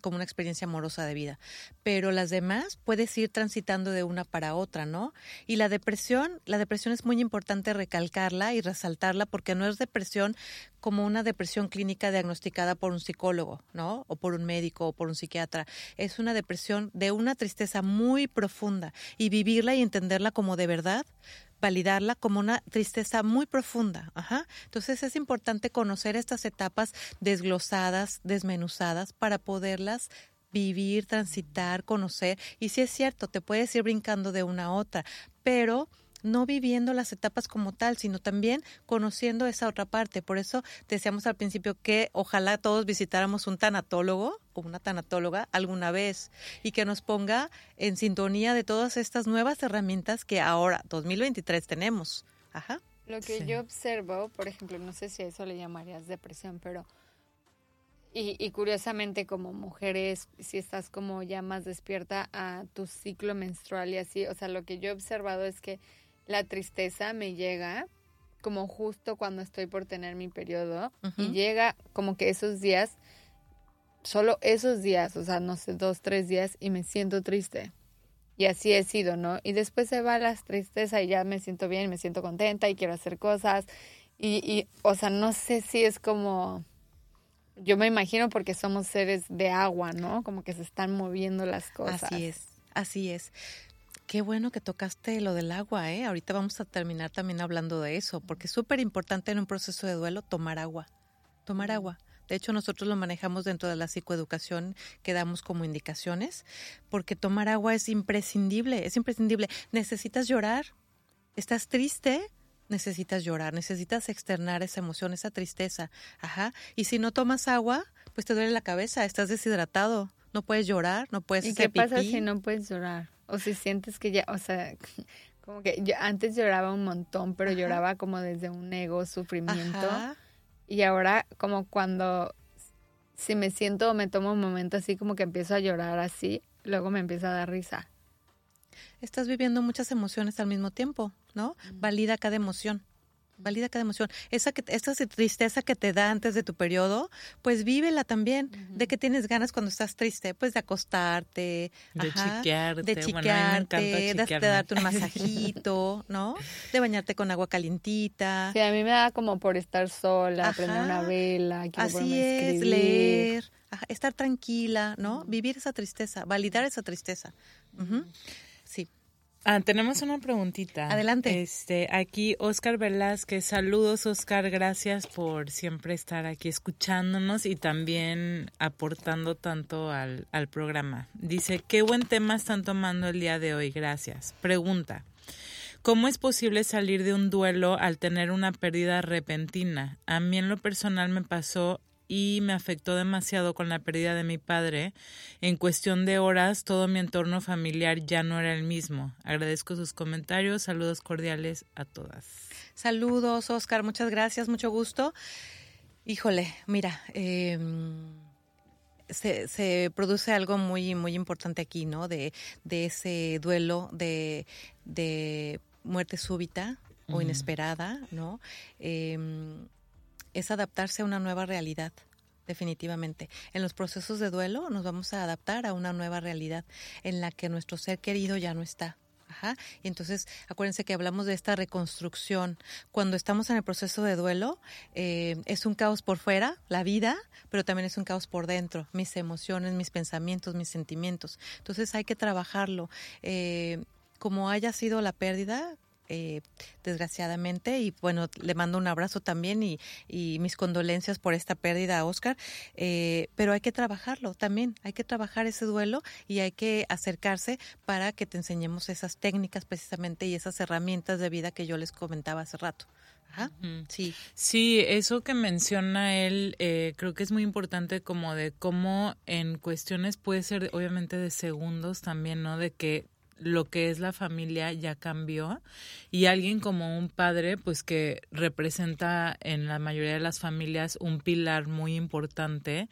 como una experiencia amorosa de vida. Pero las demás puedes ir transitando de una para otra, ¿no? Y la depresión, la depresión es muy importante recalcarla y resaltarla porque no es depresión como una depresión clínica diagnosticada por un psicólogo, ¿no? O por un médico o por un psiquiatra. Es una depresión de una tristeza muy profunda y vivirla y entenderla como de verdad, validarla como una tristeza muy profunda. Ajá. Entonces es importante conocer estas etapas desglosadas, desmenuzadas, para poderlas vivir, transitar, conocer. Y si es cierto, te puedes ir brincando de una a otra, pero no viviendo las etapas como tal, sino también conociendo esa otra parte. Por eso decíamos al principio que ojalá todos visitáramos un tanatólogo o una tanatóloga alguna vez y que nos ponga en sintonía de todas estas nuevas herramientas que ahora, 2023, tenemos. Ajá. Lo que Sí. yo observo, por ejemplo, no sé si a eso le llamarías depresión, pero... Y, y curiosamente como mujeres, si estás como ya más despierta a tu ciclo menstrual y así, o sea, lo que yo he observado es que la tristeza me llega como justo cuando estoy por tener mi periodo y llega como que esos días, solo esos días, o sea, no sé, dos, tres días y me siento triste. Y así he sido, ¿no? Y después se va la tristeza y ya me siento bien, me siento contenta y quiero hacer cosas. Y, y, o sea, no sé si es como, yo me imagino porque somos seres de agua, ¿no? Como que se están moviendo las cosas. Así es, así es. Qué bueno que tocaste lo del agua, ¿eh? Ahorita vamos a terminar también hablando de eso, porque es súper importante en un proceso de duelo tomar agua, tomar agua. De hecho, nosotros lo manejamos dentro de la psicoeducación que damos como indicaciones, porque tomar agua es imprescindible, es imprescindible. Necesitas llorar, estás triste, necesitas llorar, necesitas externar esa emoción, esa tristeza. Ajá. Y si no tomas agua, pues te duele la cabeza, estás deshidratado, no puedes llorar, no puedes ¿Y hacer qué pasa pipí. si no puedes llorar? O si sientes que ya, o sea, como que yo antes lloraba un montón, pero Ajá. lloraba como desde un ego, sufrimiento. Ajá. Y ahora como cuando si me siento o me tomo un momento así como que empiezo a llorar así, luego me empieza a dar risa. Estás viviendo muchas emociones al mismo tiempo, ¿no? Valida cada emoción valida cada emoción. Esa, que, esa tristeza que te da antes de tu periodo, pues vívela también. ¿De qué tienes ganas cuando estás triste? Pues de acostarte, de chiquearte, de, chiquearte, de, darte un masajito, ¿no? De bañarte con agua calientita. Sí, a mí me da como por estar sola, prender una vela, Así es, leer, estar tranquila, ¿no? Vivir esa tristeza, validar esa tristeza. Sí. Ah, tenemos una preguntita. Adelante. Este, aquí Oscar Velázquez. Saludos, Oscar. Gracias por siempre estar aquí escuchándonos y también aportando tanto al, al programa. Dice, qué buen tema están tomando el día de hoy. Gracias. Pregunta. ¿Cómo es posible salir de un duelo al tener una pérdida repentina? A mí en lo personal me pasó y me afectó demasiado con la pérdida de mi padre. En cuestión de horas, todo mi entorno familiar ya no era el mismo. Agradezco sus comentarios. Saludos cordiales a todas. Saludos, Oscar. Muchas gracias. Mucho gusto. Híjole, mira, em, se, produce algo muy, muy importante aquí, ¿no? De, de ese duelo de, de muerte súbita o inesperada, ¿no? Em, es adaptarse a una nueva realidad definitivamente. En los procesos de duelo nos vamos a adaptar a una nueva realidad en la que nuestro ser querido ya no está. Y entonces, acuérdense que hablamos de esta reconstrucción. Cuando estamos en el proceso de duelo, eh, es un caos por fuera, la vida, pero también es un caos por dentro, mis emociones, mis pensamientos, mis sentimientos. Entonces hay que trabajarlo. Eh, como haya sido la pérdida, eh, desgraciadamente. Y bueno, le mando un abrazo también y, mis condolencias por esta pérdida a Oscar. Eh, pero hay que trabajarlo también, hay que trabajar ese duelo y hay que acercarse para que te enseñemos esas técnicas precisamente y esas herramientas de vida que yo les comentaba hace rato. Sí. Sí, eso que menciona él, eh, creo que es muy importante como de cómo en cuestiones puede ser obviamente de segundos también, ¿no? De que lo que es la familia ya cambió y alguien como un padre pues que representa en la mayoría de las familias un pilar muy importante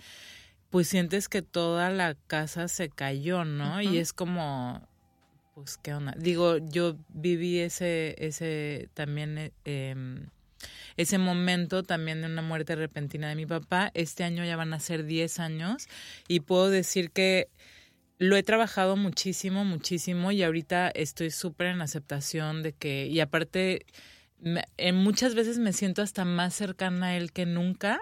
pues sientes que toda la casa se cayó no y es como pues qué onda digo yo viví ese ese también eh, em, ese momento también de una muerte repentina de mi papá. Este año ya van a ser 10 años y puedo decir que lo he trabajado muchísimo, muchísimo y ahorita estoy súper en aceptación de que, y aparte, en muchas veces me siento hasta más cercana a él que nunca.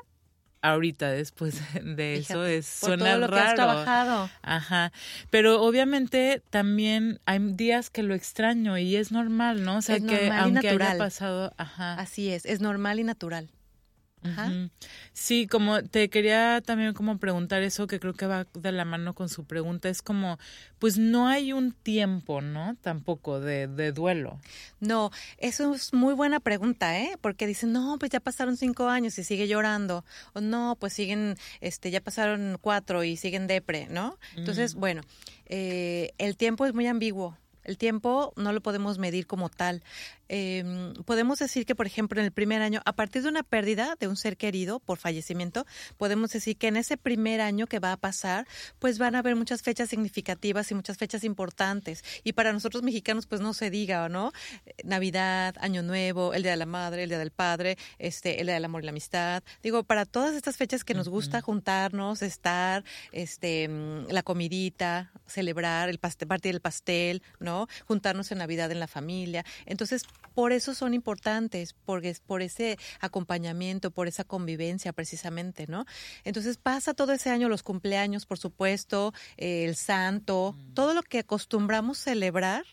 Ahorita, después de eso, es, suena todo lo Que has trabajado. Ajá. Pero obviamente también hay días que lo extraño y es normal, ¿no? O sea, que aunque haya pasado. Ajá. Así es, es normal y natural. Sí, como te quería también como preguntar eso que creo que va de la mano con su pregunta, es como, pues no hay un tiempo, ¿no? Tampoco de, de duelo. No, eso es muy buena pregunta, ¿eh? Porque dicen, no, pues ya pasaron cinco años y sigue llorando, o no, pues siguen, este, ya pasaron cuatro y siguen depre, ¿no? Entonces, bueno, eh, el tiempo es muy ambiguo. El tiempo no lo podemos medir como tal. Em, podemos decir que, por ejemplo, en el primer año, a partir de una pérdida de un ser querido por fallecimiento, podemos decir que en ese primer año que va a pasar, pues van a haber muchas fechas significativas y muchas fechas importantes. Y para nosotros mexicanos, pues no se diga, ¿no? Navidad, Año Nuevo, el Día de la Madre, el Día del Padre, este, el Día del Amor y la Amistad. Digo, para todas estas fechas que nos gusta juntarnos, estar, este, mm, la comidita, celebrar, el pastel, partir el pastel, ¿no? Juntarnos en Navidad en la familia. Entonces, por eso son importantes, porque es por ese acompañamiento, por esa convivencia precisamente, ¿no? Entonces pasa todo ese año los cumpleaños, por supuesto, el santo, mm. todo lo que acostumbramos celebrar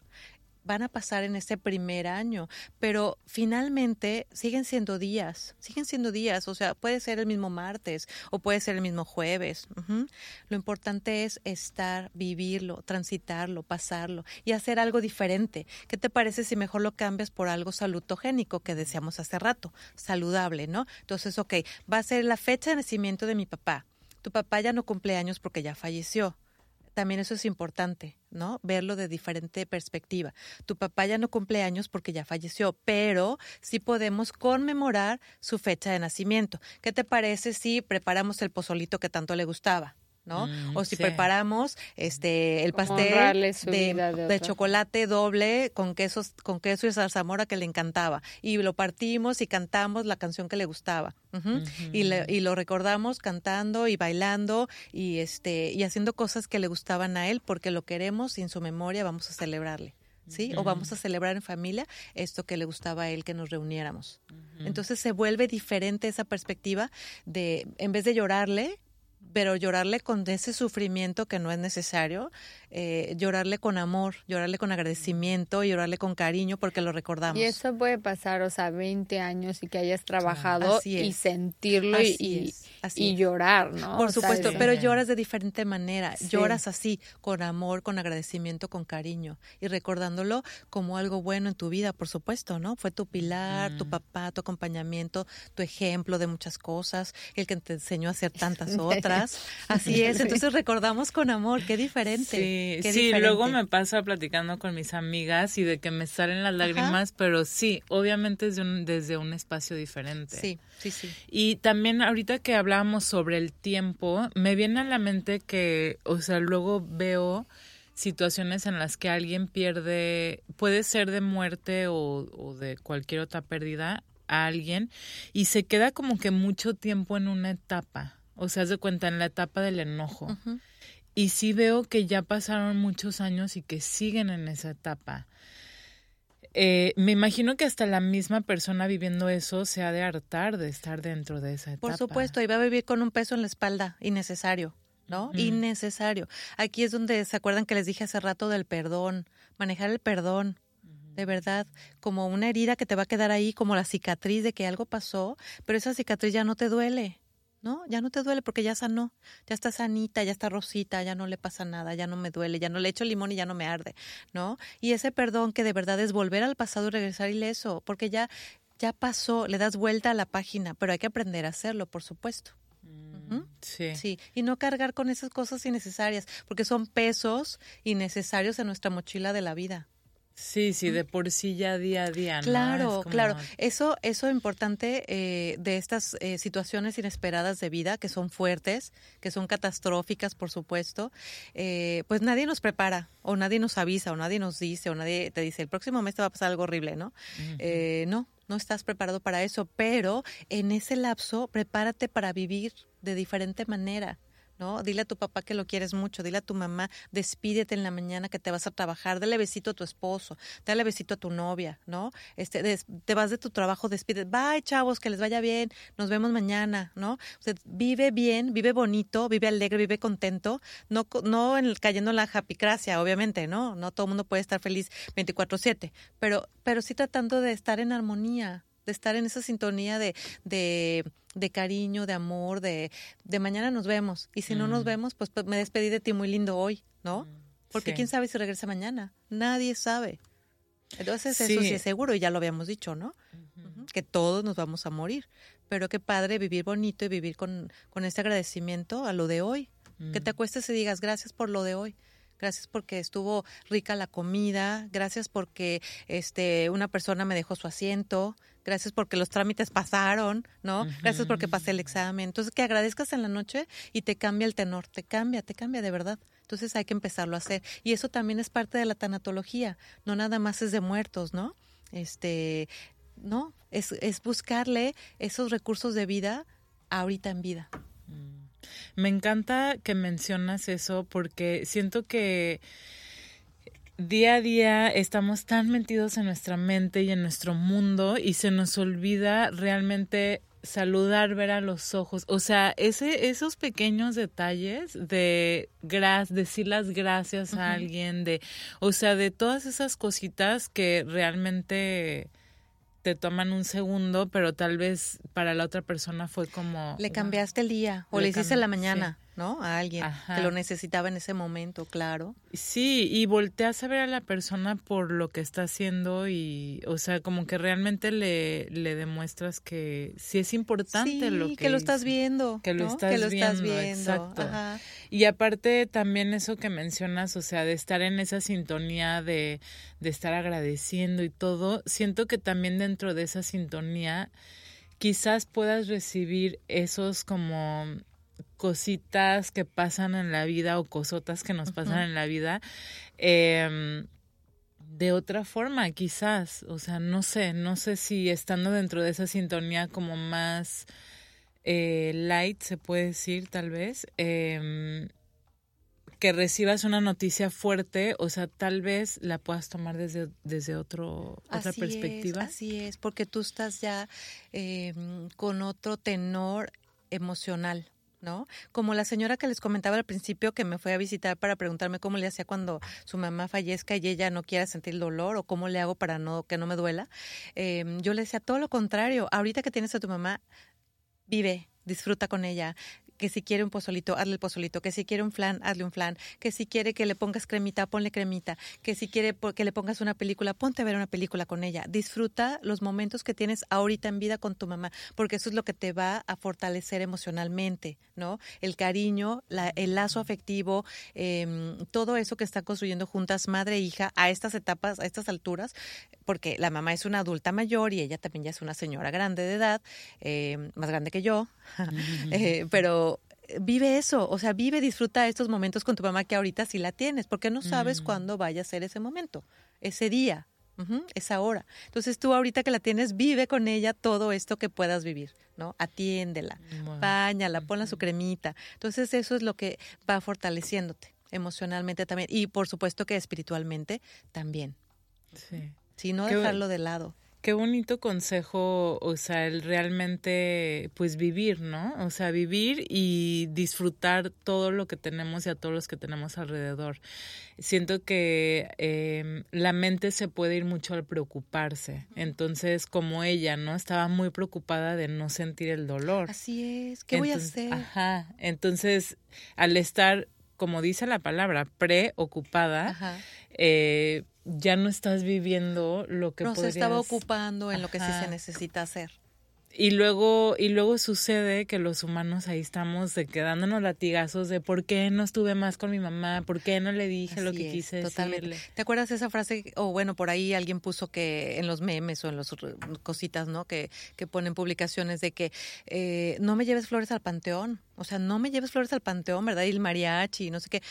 van a pasar en este primer año, pero finalmente siguen siendo días, siguen siendo días, o sea, puede ser el mismo martes o puede ser el mismo jueves. Lo importante es estar, vivirlo, transitarlo, pasarlo y hacer algo diferente. ¿Qué te parece si mejor lo cambias por algo salutogénico que deseamos hace rato, saludable, ¿no? Entonces, ok, va a ser la fecha de nacimiento de mi papá. Tu papá ya no cumple años porque ya falleció también eso es importante, ¿no? Verlo de diferente perspectiva. Tu papá ya no cumple años porque ya falleció, pero sí podemos conmemorar su fecha de nacimiento. ¿Qué te parece si preparamos el pozolito que tanto le gustaba? ¿No? Mm, o si sí. preparamos este el pastel de, chocolate doble con quesos con queso y zarzamora que le encantaba y lo partimos y cantamos la canción que le gustaba y, le- y lo recordamos cantando y bailando y este y haciendo cosas que le gustaban a él porque lo queremos y en su memoria vamos a celebrarle ¿sí? O vamos a celebrar en familia esto que le gustaba a él que nos reuniéramos. Entonces se vuelve diferente esa perspectiva de, en vez de llorarle, pero llorarle con ese sufrimiento que no es necesario, eh, llorarle con amor, llorarle con agradecimiento y llorarle con cariño porque lo recordamos. Y eso puede pasar, o sea, 20 años y que hayas trabajado y sentirlo y- Así y, es, así y es. llorar, ¿no? Por O supuesto, pero lloras de diferente manera. Sí. Lloras así, con amor, con agradecimiento, con cariño y recordándolo como algo bueno en tu vida, por supuesto, ¿no? Fue tu pilar, tu papá, tu acompañamiento, tu ejemplo de muchas cosas, el que te enseñó a hacer tantas otras. Así es, entonces recordamos con amor, qué diferente. Sí, qué sí, diferente. luego me pasa platicando con mis amigas y de que me salen las lágrimas, pero sí, obviamente desde un, desde un espacio diferente. Sí, sí, sí. Y también ahorita que hablábamos sobre el tiempo, me viene a la mente que, o sea, luego veo situaciones en las que alguien pierde, puede ser de muerte o, o de cualquier otra pérdida a alguien y se queda como que mucho tiempo en una etapa. O sea, de cuenta, en la etapa del enojo. Y sí veo que ya pasaron muchos años y que siguen en esa etapa. Eh, me imagino que hasta la misma persona viviendo eso se ha de hartar de estar dentro de esa etapa. Por supuesto, y va a vivir con un peso en la espalda, innecesario, ¿no? Innecesario. Aquí es donde se acuerdan que les dije hace rato del perdón, manejar el perdón. De verdad, como una herida que te va a quedar ahí, como la cicatriz de que algo pasó, pero esa cicatriz ya no te duele, ¿no? Ya no te duele porque ya sanó, ya está sanita, ya está rosita, ya no le pasa nada, ya no me duele, ya no le echo limón y ya no me arde, ¿no? Y ese perdón que de verdad es volver al pasado y regresar ileso, porque ya ya pasó, le das vuelta a la página, pero hay que aprender a hacerlo, por supuesto. Ujú. Sí. Sí, y no cargar con esas cosas innecesarias, porque son pesos innecesarios en nuestra mochila de la vida. Sí, sí, de por sí ya día a día, ¿no? Claro, Es como- claro. Eso, eso importante eh, de estas eh, situaciones inesperadas de vida, que son fuertes, que son catastróficas, por supuesto, eh, pues nadie nos prepara, o nadie nos avisa, o nadie nos dice, o nadie te dice, el próximo mes te va a pasar algo horrible, ¿no? Eh, no, no estás preparado para eso, pero en ese lapso prepárate para vivir de diferente manera. ¿No? Dile a tu papá que lo quieres mucho, dile a tu mamá, despídete en la mañana que te vas a trabajar, dale besito a tu esposo, dale besito a tu novia, ¿no? Este, des- te vas de tu trabajo, despide, bye chavos, que les vaya bien, nos vemos mañana, ¿no? Sea, vive bien, vive bonito, vive alegre, vive contento, no, no en cayendo en la japicracia, obviamente, ¿no? No todo el mundo puede estar feliz 24/7, pero, pero sí tratando de estar en armonía, de estar en esa sintonía de, de, de cariño, de amor, de, de mañana nos vemos. Y si no nos Mm. vemos, pues, pues, me despedí de ti muy lindo hoy, ¿no? Porque Sí. quién sabe si regresa mañana. Nadie sabe. Entonces eso Sí. es seguro y ya lo habíamos dicho, ¿no? Que todos nos vamos a morir. Pero qué padre vivir bonito y vivir con, con este agradecimiento a lo de hoy. Que te acuestes y digas gracias por lo de hoy. Gracias porque estuvo rica la comida, gracias porque este una persona me dejó su asiento, gracias porque los trámites pasaron, ¿no? Gracias porque pasé el examen. Entonces que agradezcas en la noche y te cambia el tenor, te cambia, te cambia de verdad. Entonces hay que empezarlo a hacer y eso también es parte de la tanatología, no nada más es de muertos, ¿no? Este, no, es es buscarle esos recursos de vida ahorita en vida. Me encanta que mencionas eso porque siento que día a día estamos tan metidos en nuestra mente y en nuestro mundo y se nos olvida realmente saludar, ver a los ojos, o sea, ese, esos pequeños detalles de gras, decir las gracias a alguien, de, o sea, de todas esas cositas que realmente te toman un segundo, pero tal vez para la otra persona fue como Le cambiaste el día o Le le hiciste la mañana. ¿No? A alguien Ajá. que lo necesitaba en ese momento, claro. Sí, y volteas a ver a la persona por lo que está haciendo y, o sea, como que realmente le, le demuestras que sí es importante sí, lo que, que lo estás viendo. Que lo ¿no? estás que lo estás viendo, viendo. exacto. Ajá. Y aparte también eso que mencionas, o sea, de estar en esa sintonía de, de estar agradeciendo y todo, siento que también dentro de esa sintonía quizás puedas recibir esos como cositas que pasan en la vida o cosotas que nos pasan en la vida em, de otra forma quizás. O sea no sé no sé si estando dentro de esa sintonía como más eh, light se puede decir tal vez em, que recibas una noticia fuerte o sea tal vez la puedas tomar desde desde otro otra perspectiva Es, así es, porque tú estás ya eh, con otro tenor emocional. ¿No? Como la señora que les comentaba al principio que me fue a visitar para preguntarme cómo le hacía cuando su mamá fallezca y ella no quiera sentir dolor o cómo le hago para no que no me duela. Eh, yo le decía todo lo contrario. Ahorita que tienes a tu mamá, vive, disfruta con ella. Que si quiere un pozolito, hazle el pozolito. Que si quiere un flan, hazle un flan. Que si quiere que le pongas cremita, ponle cremita. Que si quiere que le pongas una película, ponte a ver una película con ella. Disfruta los momentos que tienes ahorita en vida con tu mamá, porque eso es lo que te va a fortalecer emocionalmente, ¿no? El cariño, la- el lazo afectivo, em, todo eso que están construyendo juntas, madre e hija, a estas etapas, a estas alturas, porque la mamá es una adulta mayor y ella también ya es una señora grande de edad, eh, más grande que yo, Eh, pero vive eso, o sea, vive, disfruta estos momentos con tu mamá que ahorita sí la tienes, porque no sabes Mm. cuándo vaya a ser ese momento, ese día, esa hora. Entonces tú ahorita que la tienes, vive con ella todo esto que puedas vivir, ¿no? Atiéndela, Wow. báñala, ponla su cremita. Entonces eso es lo que va fortaleciéndote emocionalmente también y por supuesto que espiritualmente también. Sí. Sí, no dejarlo de lado. Qué bonito consejo, o sea, el realmente, pues vivir, ¿no? O sea, vivir y disfrutar todo lo que tenemos y a todos los que tenemos alrededor. Siento que eh, la mente se puede ir mucho al preocuparse. Entonces, como ella, ¿no? Estaba muy preocupada de no sentir el dolor. Así es, ¿qué voy a hacer? Ajá. Entonces, al estar, como dice la palabra, preocupada, eh, ya no estás viviendo lo que no se estaba ocupando en lo que sí se necesita hacer. Y luego, y luego sucede que los humanos ahí estamos de quedándonos latigazos de por qué no estuve más con mi mamá, por qué no le dije lo que es, quise totalmente. decirle. ¿Te acuerdas esa frase? O bueno, por ahí alguien puso que en los memes o en las cositas, ¿no? Que, que ponen publicaciones de que eh, no me lleves flores al panteón. O sea, no me lleves flores al panteón, ¿verdad? Y el mariachi, no sé qué.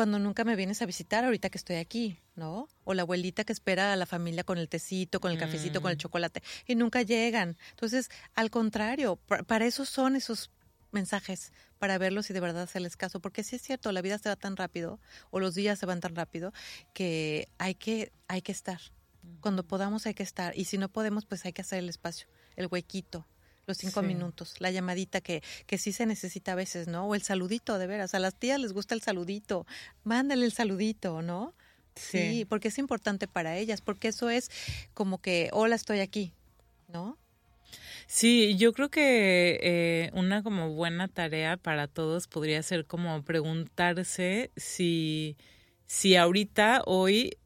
Cuando nunca me vienes a visitar ahorita que estoy aquí, ¿no? O la abuelita que espera a la familia con el tecito, con el cafecito, con el Mm. chocolate y nunca llegan. Entonces, al contrario, pa- para eso son esos mensajes, para verlos y de verdad hacerles caso, porque sí es cierto, la vida se va tan rápido o los días se van tan rápido que hay que hay que estar. Cuando podamos hay que estar y si no podemos pues hay que hacer el espacio, el huequito, los cinco Sí. minutos, la llamadita que, que sí se necesita a veces, ¿no? O el saludito, de veras. A las tías les gusta el saludito. Mándale el saludito, ¿no? Sí, porque es importante para ellas, porque eso es como que, hola, estoy aquí, ¿no? Sí, yo creo que eh, una como buena tarea para todos podría ser como preguntarse si, si ahorita, hoy,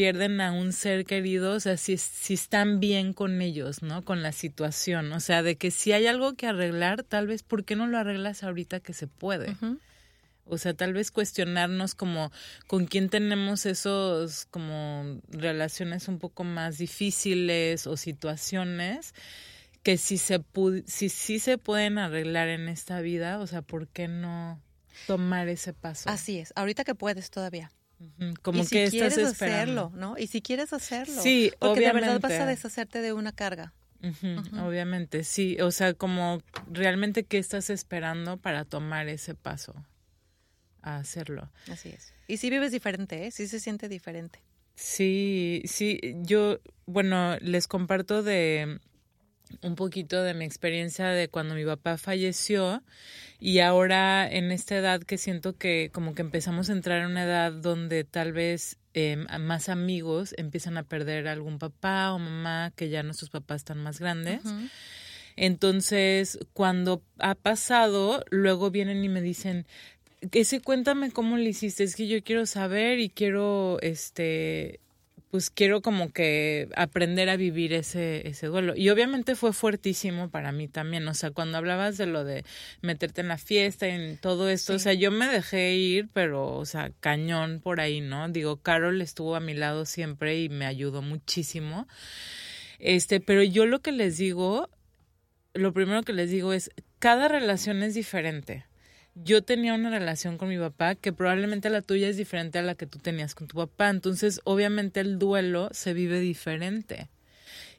pierden a un ser querido, o sea, si, si están bien con ellos, ¿no? Con la situación, o sea, de que si hay algo que arreglar, tal vez, ¿por qué no lo arreglas ahorita que se puede? O sea, tal vez cuestionarnos como con quién tenemos esos como relaciones un poco más difíciles o situaciones que si se si sí se pueden arreglar en esta vida, o sea, ¿por qué no tomar ese paso? Así es, ahorita que puedes todavía. Como y si que quieres estás esperando. hacerlo, ¿no? Y si quieres hacerlo. Sí, porque de verdad vas obviamente. a deshacerte de una carga. Obviamente, sí. O sea, como realmente qué estás esperando para tomar ese paso a hacerlo. Así es. Y si vives diferente, ¿eh? Sí se siente diferente. Sí, sí, yo, bueno, les comparto de un poquito de mi experiencia de cuando mi papá falleció y ahora en esta edad que siento que como que empezamos a entrar en una edad donde tal vez eh, más amigos empiezan a perder algún papá o mamá que ya nuestros papás están más grandes. Entonces, cuando ha pasado, luego vienen y me dicen, ese cuéntame cómo le hiciste, es que yo quiero saber y quiero, este, pues quiero como que aprender a vivir ese, ese duelo. Y obviamente fue fuertísimo para mí también, o sea, cuando hablabas de lo de meterte en la fiesta y en todo esto, o sea, yo me dejé ir, pero, o sea, cañón por ahí, ¿no? Digo, Carol estuvo a mi lado siempre y me ayudó muchísimo. Este, pero yo lo que les digo, lo primero que les digo es, cada relación es diferente yo tenía una relación con mi papá que probablemente la tuya es diferente a la que tú tenías con tu papá. Entonces, obviamente el duelo se vive diferente.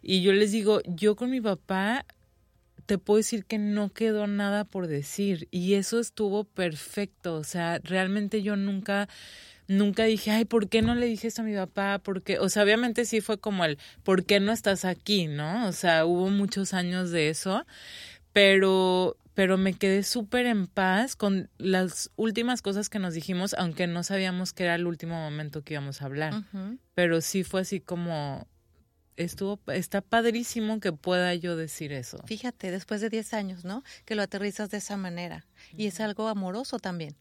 Y yo les digo, yo con mi papá te puedo decir que no quedó nada por decir y eso estuvo perfecto. O sea, realmente yo nunca nunca dije, ay, ¿por qué no le dije esto a mi papá? Porque, o sea, obviamente sí fue como el, ¿por qué no estás aquí? ¿No? O sea, hubo muchos años de eso, pero pero me quedé súper en paz con las últimas cosas que nos dijimos, aunque no sabíamos que era el último momento que íbamos a hablar. Pero sí fue así como, estuvo, está padrísimo que pueda yo decir eso. Fíjate, después de 10 años, ¿no? Que lo aterrizas de esa manera. Y es algo amoroso también.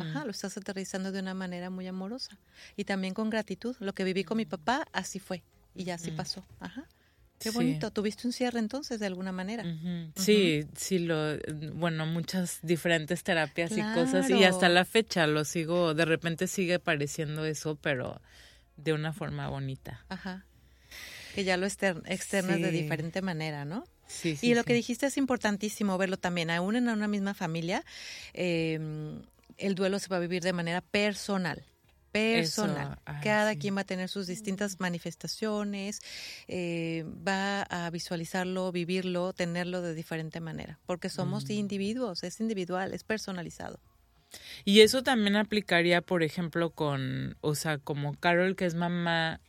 Ajá, lo estás aterrizando de una manera muy amorosa. Y también con gratitud. Lo que viví con mi papá, así fue. Y ya así pasó. Ajá. Qué bonito. ¿Tuviste un cierre entonces de alguna manera? Sí, sí, lo, bueno, muchas diferentes terapias y cosas y hasta la fecha lo sigo, de repente sigue pareciendo eso, pero de una forma bonita. Ajá. Que ya lo externas de diferente manera, ¿no? Sí, sí. Y lo que dijiste es importantísimo verlo también, aún en una misma familia, em, el duelo se va a vivir de manera personal personal. Cada quien va a tener sus distintas manifestaciones, eh, va a visualizarlo, vivirlo, tenerlo de diferente manera, porque somos mm. individuos, es individual, es personalizado. Y eso también aplicaría, por ejemplo, con, o sea, como Carol, que es mamá,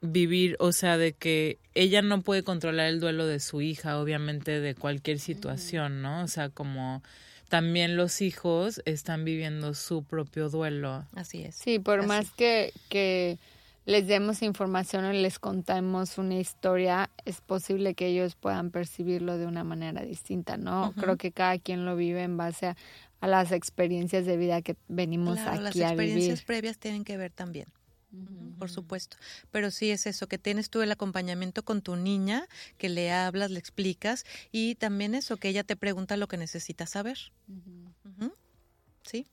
vivir, o sea, de que ella no puede controlar el duelo de su hija, obviamente, de cualquier situación, ¿no? O sea, como también los hijos están viviendo su propio duelo. Así es. Sí, por más que, que les demos información o les contamos una historia, es posible que ellos puedan percibirlo de una manera distinta, ¿no? Creo que cada quien lo vive en base a, las experiencias de vida que venimos aquí a vivir. Las experiencias previas tienen que ver también por supuesto. Pero sí es eso, que tienes tú el acompañamiento con tu niña, que le hablas, le explicas y también eso, que ella te pregunta lo que necesita saber. Sí.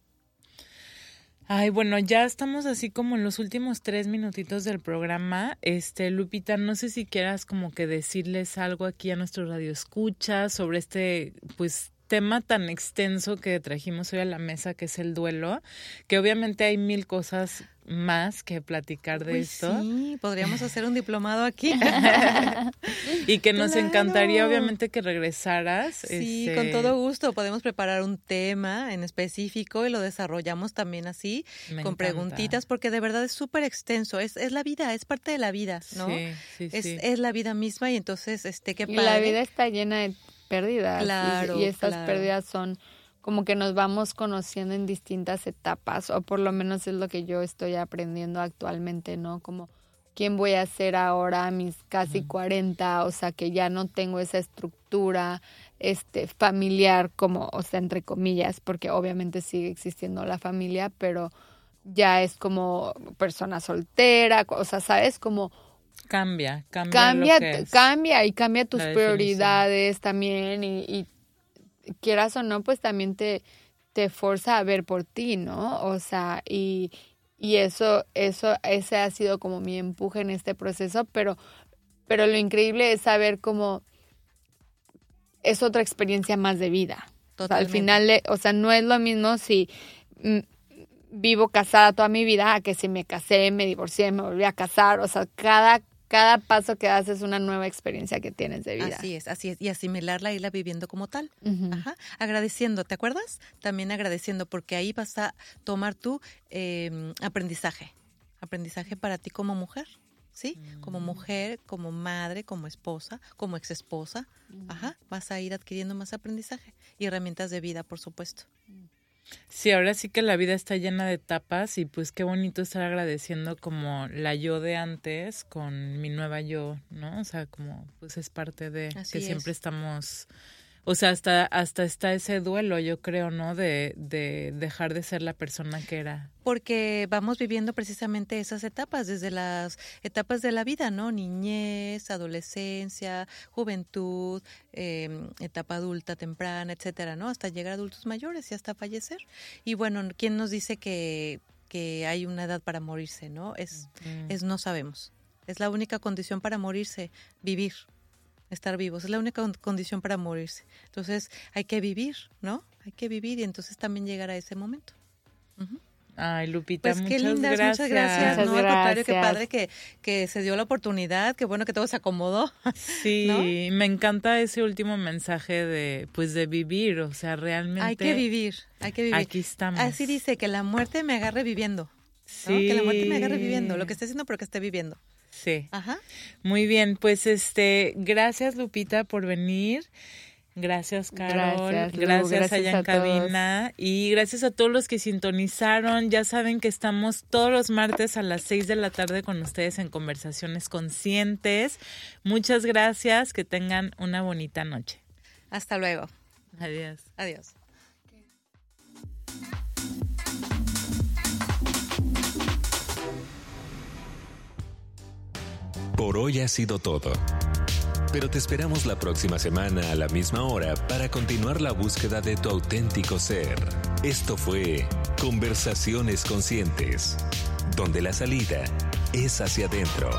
Ay, bueno, ya estamos así como en los últimos tres minutitos del programa. Este, Lupita, no sé si quieras como que decirles algo aquí a nuestro radio escucha sobre este, pues, tema tan extenso que trajimos hoy a la mesa, que es el duelo, que obviamente hay mil cosas más que platicar de esto. Sí, podríamos hacer un diplomado aquí. y que nos encantaría obviamente que regresaras. Sí, con este, todo gusto. Podemos preparar un tema en específico y lo desarrollamos también así, con preguntitas, porque de verdad es súper extenso. Es, es la vida, es parte de la vida, ¿no? Sí, sí, es, sí. es la vida misma y entonces, este, qué padre. Y la vida está llena de pérdidas. Claro, y, estas pérdidas son como que nos vamos conociendo en distintas etapas, o por lo menos es lo que yo estoy aprendiendo actualmente, ¿no? Como quién voy a ser ahora a mis casi 40, o sea, que ya no tengo esa estructura este familiar como, o sea, entre comillas, porque obviamente sigue existiendo la familia, pero ya es como persona soltera, o sea, sabes como cambia, cambia, cambia, cambia y cambia tus prioridades también y, y quieras o no, pues también te, te forza a ver por ti, ¿no? O sea, y, y eso, eso, ese ha sido como mi empuje en este proceso, pero, pero lo increíble es saber cómo es otra experiencia más de vida. al final, o sea, no es lo mismo si mm, vivo casada toda mi vida a que si me casé, me divorcié, me volví a casar, o sea, cada cada paso que haces es una nueva experiencia que tienes de vida. Así es, así es. Y asimilarla, irla viviendo como tal. Ajá. Agradeciendo, ¿te acuerdas? También agradeciendo, porque ahí vas a tomar tu em, aprendizaje. Aprendizaje para ti como mujer. ¿Sí? Como mm. mujer, como madre, como esposa, como exesposa. Ajá. Vas a ir adquiriendo más aprendizaje y herramientas de vida, por supuesto. Sí, ahora sí que la vida está llena de etapas y pues qué bonito estar agradeciendo como la yo de antes con mi nueva yo, ¿no? O sea, como pues es parte de que siempre estamos o sea, hasta, hasta está ese duelo, yo creo, ¿no? De, de dejar de ser la persona que era. Porque vamos viviendo precisamente esas etapas, desde las etapas de la vida, ¿no? Niñez, adolescencia, juventud, em, etapa adulta temprana, etcétera, ¿no? Hasta llegar a adultos mayores y hasta fallecer. Y bueno, ¿quién nos dice que, que hay una edad para morirse, ¿no? Es, es no sabemos. Es la única condición para morirse, vivir estar vivos. Es la única condición para morirse. Entonces hay que vivir, ¿no? Hay que vivir y entonces también llegar a ese momento. Ay, Lupita, pues muchas qué lindas, gracias. muchas gracias. no, al contrario, qué padre que, que se dio la oportunidad, qué bueno que todo se acomodó. Sí, me encanta ese último mensaje de, pues, de vivir, o sea, realmente. Hay que vivir, hay que vivir. Aquí estamos. Así dice, que la muerte me agarre viviendo. Sí. Que la muerte me agarre viviendo, lo que esté haciendo, pero que esté viviendo. Sí. Ajá. Muy bien, pues este, gracias Lupita por venir. Gracias, Carol. Gracias, gracias, allá en cabina. Y gracias a todos los que sintonizaron. Ya saben que estamos todos los martes a las 6 de la tarde con ustedes en Conversaciones Conscientes. Muchas gracias. Que tengan una bonita noche. Hasta luego. Adiós. Adiós. Por hoy ha sido todo. Pero te esperamos la próxima semana a la misma hora para continuar la búsqueda de tu auténtico ser. Esto fue Conversaciones Conscientes, donde la salida es hacia adentro.